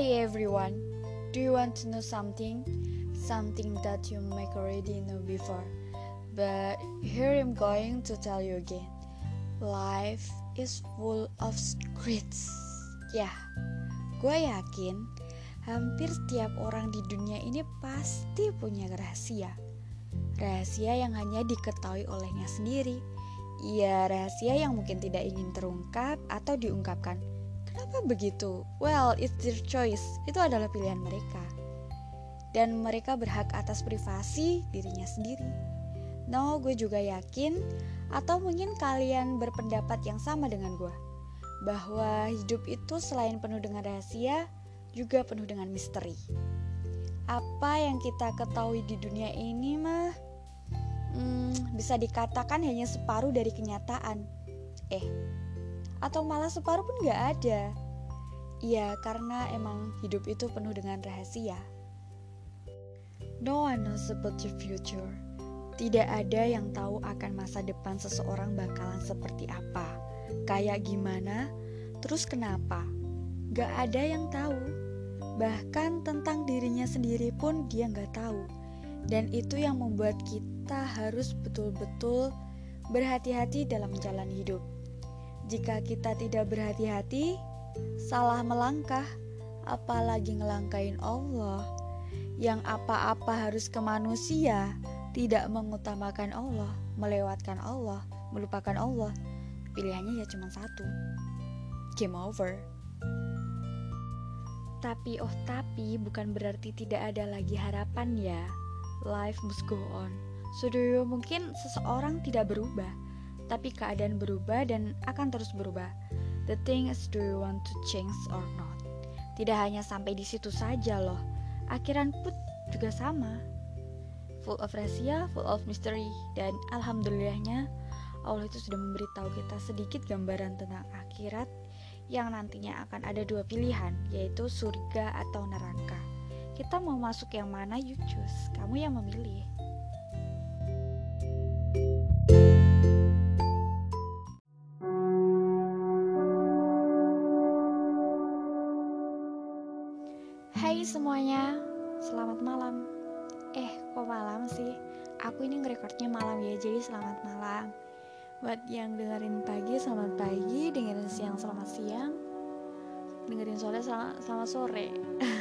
Hi everyone, do you want to know something? Something that you might already know before. But here I'm going to tell you again. Life is full of secrets. Ya, yeah, gue yakin hampir setiap orang di dunia ini pasti punya rahasia. Rahasia yang hanya diketahui olehnya sendiri. Ya, rahasia yang mungkin tidak ingin terungkap atau diungkapkan Kenapa begitu? Well, it's their choice. Itu adalah pilihan mereka. Dan mereka berhak atas privasi dirinya sendiri. No, gue juga yakin atau mungkin kalian berpendapat yang sama dengan gue bahwa hidup itu selain penuh dengan rahasia juga penuh dengan misteri. Apa yang kita ketahui di dunia ini mah hmm, bisa dikatakan hanya separuh dari kenyataan. Eh, atau malah separuh pun gak ada. Ya, karena emang hidup itu penuh dengan rahasia. No one knows about the future. Tidak ada yang tahu akan masa depan seseorang bakalan seperti apa, kayak gimana, terus kenapa. Gak ada yang tahu. Bahkan tentang dirinya sendiri pun dia gak tahu. Dan itu yang membuat kita harus betul-betul berhati-hati dalam jalan hidup. Jika kita tidak berhati-hati, salah melangkah, apalagi ngelangkain Allah, yang apa-apa harus ke manusia, tidak mengutamakan Allah, melewatkan Allah, melupakan Allah. Pilihannya ya cuma satu. Game over. Tapi oh tapi bukan berarti tidak ada lagi harapan ya. Life must go on. Sudah mungkin seseorang tidak berubah, tapi keadaan berubah dan akan terus berubah. The thing is, do you want to change or not? Tidak hanya sampai di situ saja loh. Akhiran put juga sama. Full of rahasia, full of mystery, dan alhamdulillahnya Allah itu sudah memberitahu kita sedikit gambaran tentang akhirat yang nantinya akan ada dua pilihan, yaitu surga atau neraka. Kita mau masuk yang mana, you choose. Kamu yang memilih. Eh, kok malam sih? Aku ini ngerekordnya malam ya, jadi selamat malam. Buat yang dengerin pagi, selamat pagi. Dengerin siang, selamat siang. Dengerin sore, selamat, selamat sore.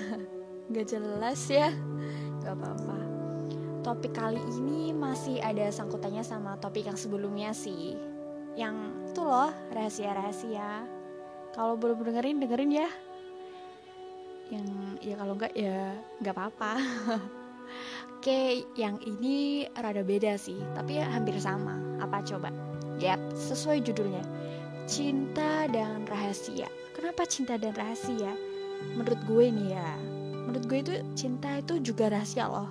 Gak jelas ya, gak apa-apa. Topik kali ini masih ada sangkutannya sama topik yang sebelumnya sih. Yang itu loh, rahasia-rahasia. Kalau belum dengerin, dengerin ya yang ya kalau enggak ya nggak apa-apa oke yang ini rada beda sih tapi ya hampir sama. Apa coba? Yap sesuai judulnya. Cinta dan rahasia. Kenapa cinta dan rahasia? Menurut gue nih ya. Menurut gue itu cinta itu juga rahasia loh.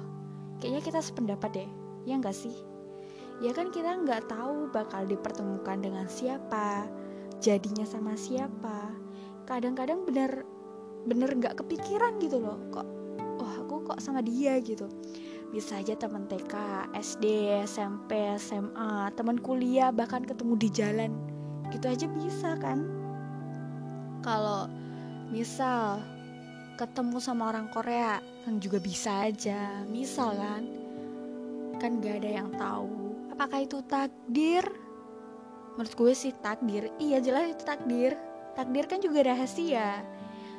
Kayaknya kita sependapat deh. Ya enggak sih? Ya kan kita nggak tahu bakal dipertemukan dengan siapa jadinya sama siapa. Kadang-kadang benar bener nggak kepikiran gitu loh. Kok aku kok sama dia gitu. Bisa aja teman TK, SD, SMP, SMA, teman kuliah bahkan ketemu di jalan. Gitu aja bisa kan? Kalau misal ketemu sama orang Korea kan juga bisa aja. Misal kan? Kan gak ada yang tahu. Apakah itu takdir? Menurut gue sih takdir. Iya jelas itu takdir. Takdir kan juga rahasia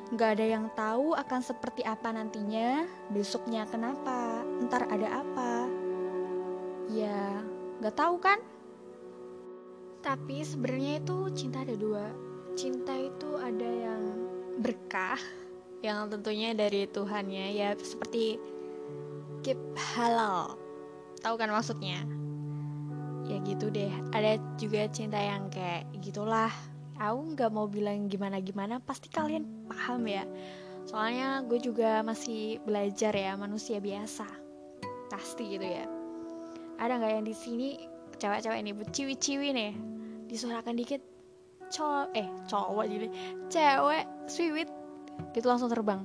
Gak ada yang tahu akan seperti apa nantinya, besoknya kenapa, ntar ada apa. Ya, gak tahu kan? Tapi sebenarnya itu cinta ada dua. Cinta itu ada yang berkah, yang tentunya dari Tuhannya ya seperti keep halal. Tahu kan maksudnya? Ya gitu deh. Ada juga cinta yang kayak gitulah aku nggak mau bilang gimana-gimana pasti kalian paham ya. Soalnya gue juga masih belajar ya manusia biasa. Pasti gitu ya. Ada nggak yang di sini cewek-cewek ini ciwi-ciwi nih disuarakan dikit cowok eh cowok jadi cewek sweet gitu langsung terbang.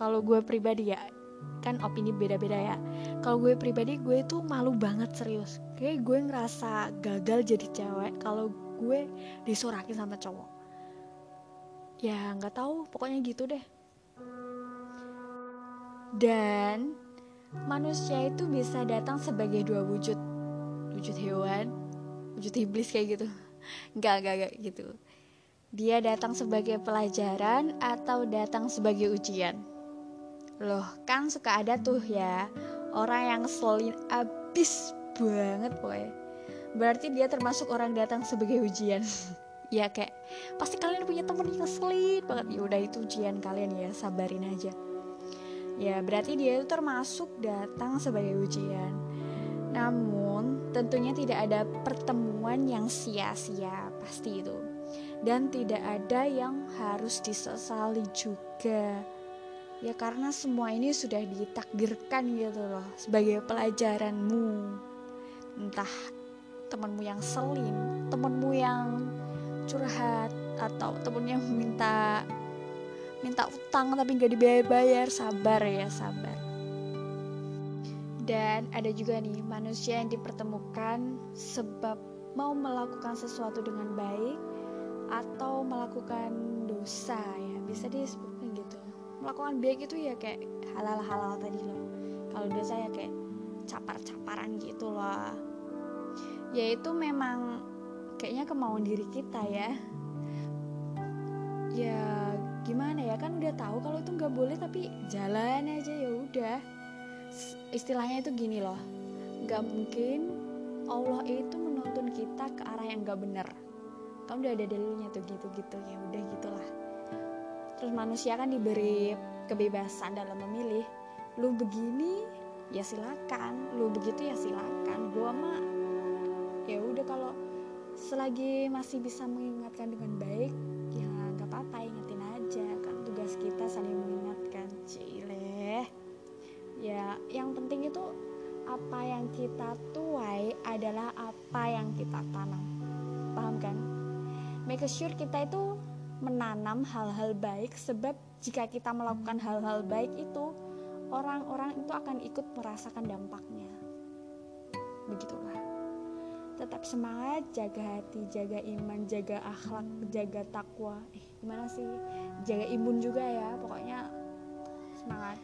Kalau gue pribadi ya kan opini beda-beda ya. Kalau gue pribadi gue tuh malu banget serius. Kayak gue ngerasa gagal jadi cewek kalau gue disorakin sama cowok. Ya nggak tahu pokoknya gitu deh. Dan manusia itu bisa datang sebagai dua wujud. Wujud hewan wujud iblis kayak gitu. Nggak nggak nggak gitu. Dia datang sebagai pelajaran atau datang sebagai ujian. Loh kan suka ada tuh ya orang yang selin abis banget boy berarti dia termasuk orang datang sebagai ujian ya kayak pasti kalian punya temen yang ngeselin banget ya udah itu ujian kalian ya sabarin aja ya berarti dia itu termasuk datang sebagai ujian. Namun, tentunya tidak ada pertemuan yang sia-sia, pasti itu. Dan tidak ada yang harus disesali juga. Ya karena semua ini sudah ditakdirkan gitu loh sebagai pelajaranmu. Entah temanmu yang selin, temanmu yang curhat atau temenmu yang minta minta utang tapi nggak dibayar-bayar. Sabar ya sabar. Dan ada juga nih manusia yang dipertemukan sebab mau melakukan sesuatu dengan baik atau melakukan dosa ya. Bisa disebutkan gitu. Melakukan baik itu ya kayak halal-halal tadi loh. Kalau dosa ya kayak capar-caparan gitu loh ya itu memang kayaknya kemauan diri kita ya. Ya gimana ya? Kan udah tahu kalau itu nggak boleh tapi jalan aja ya udah. Istilahnya itu gini loh. Nggak mungkin Allah itu menuntun kita ke arah yang nggak bener kan udah ada dalilnya tuh gitu gitu ya udah gitulah. Terus manusia kan diberi kebebasan dalam memilih. Lu begini ya silakan. Lu begitu ya silakan. Gua mah selagi masih bisa mengingatkan dengan baik ya nggak apa-apa ingetin tugas kita saling mengingatkan cile. Ya yang penting itu apa yang kita tuai adalah apa yang kita tanam. Paham kan? Make sure kita itu menanam hal-hal baik sebab jika kita melakukan hal-hal baik itu orang-orang itu akan ikut merasakan dampaknya. Begitulah tetap semangat jaga hati jaga iman jaga akhlak jaga takwa. Eh gimana sih? Jaga imun juga ya pokoknya semangat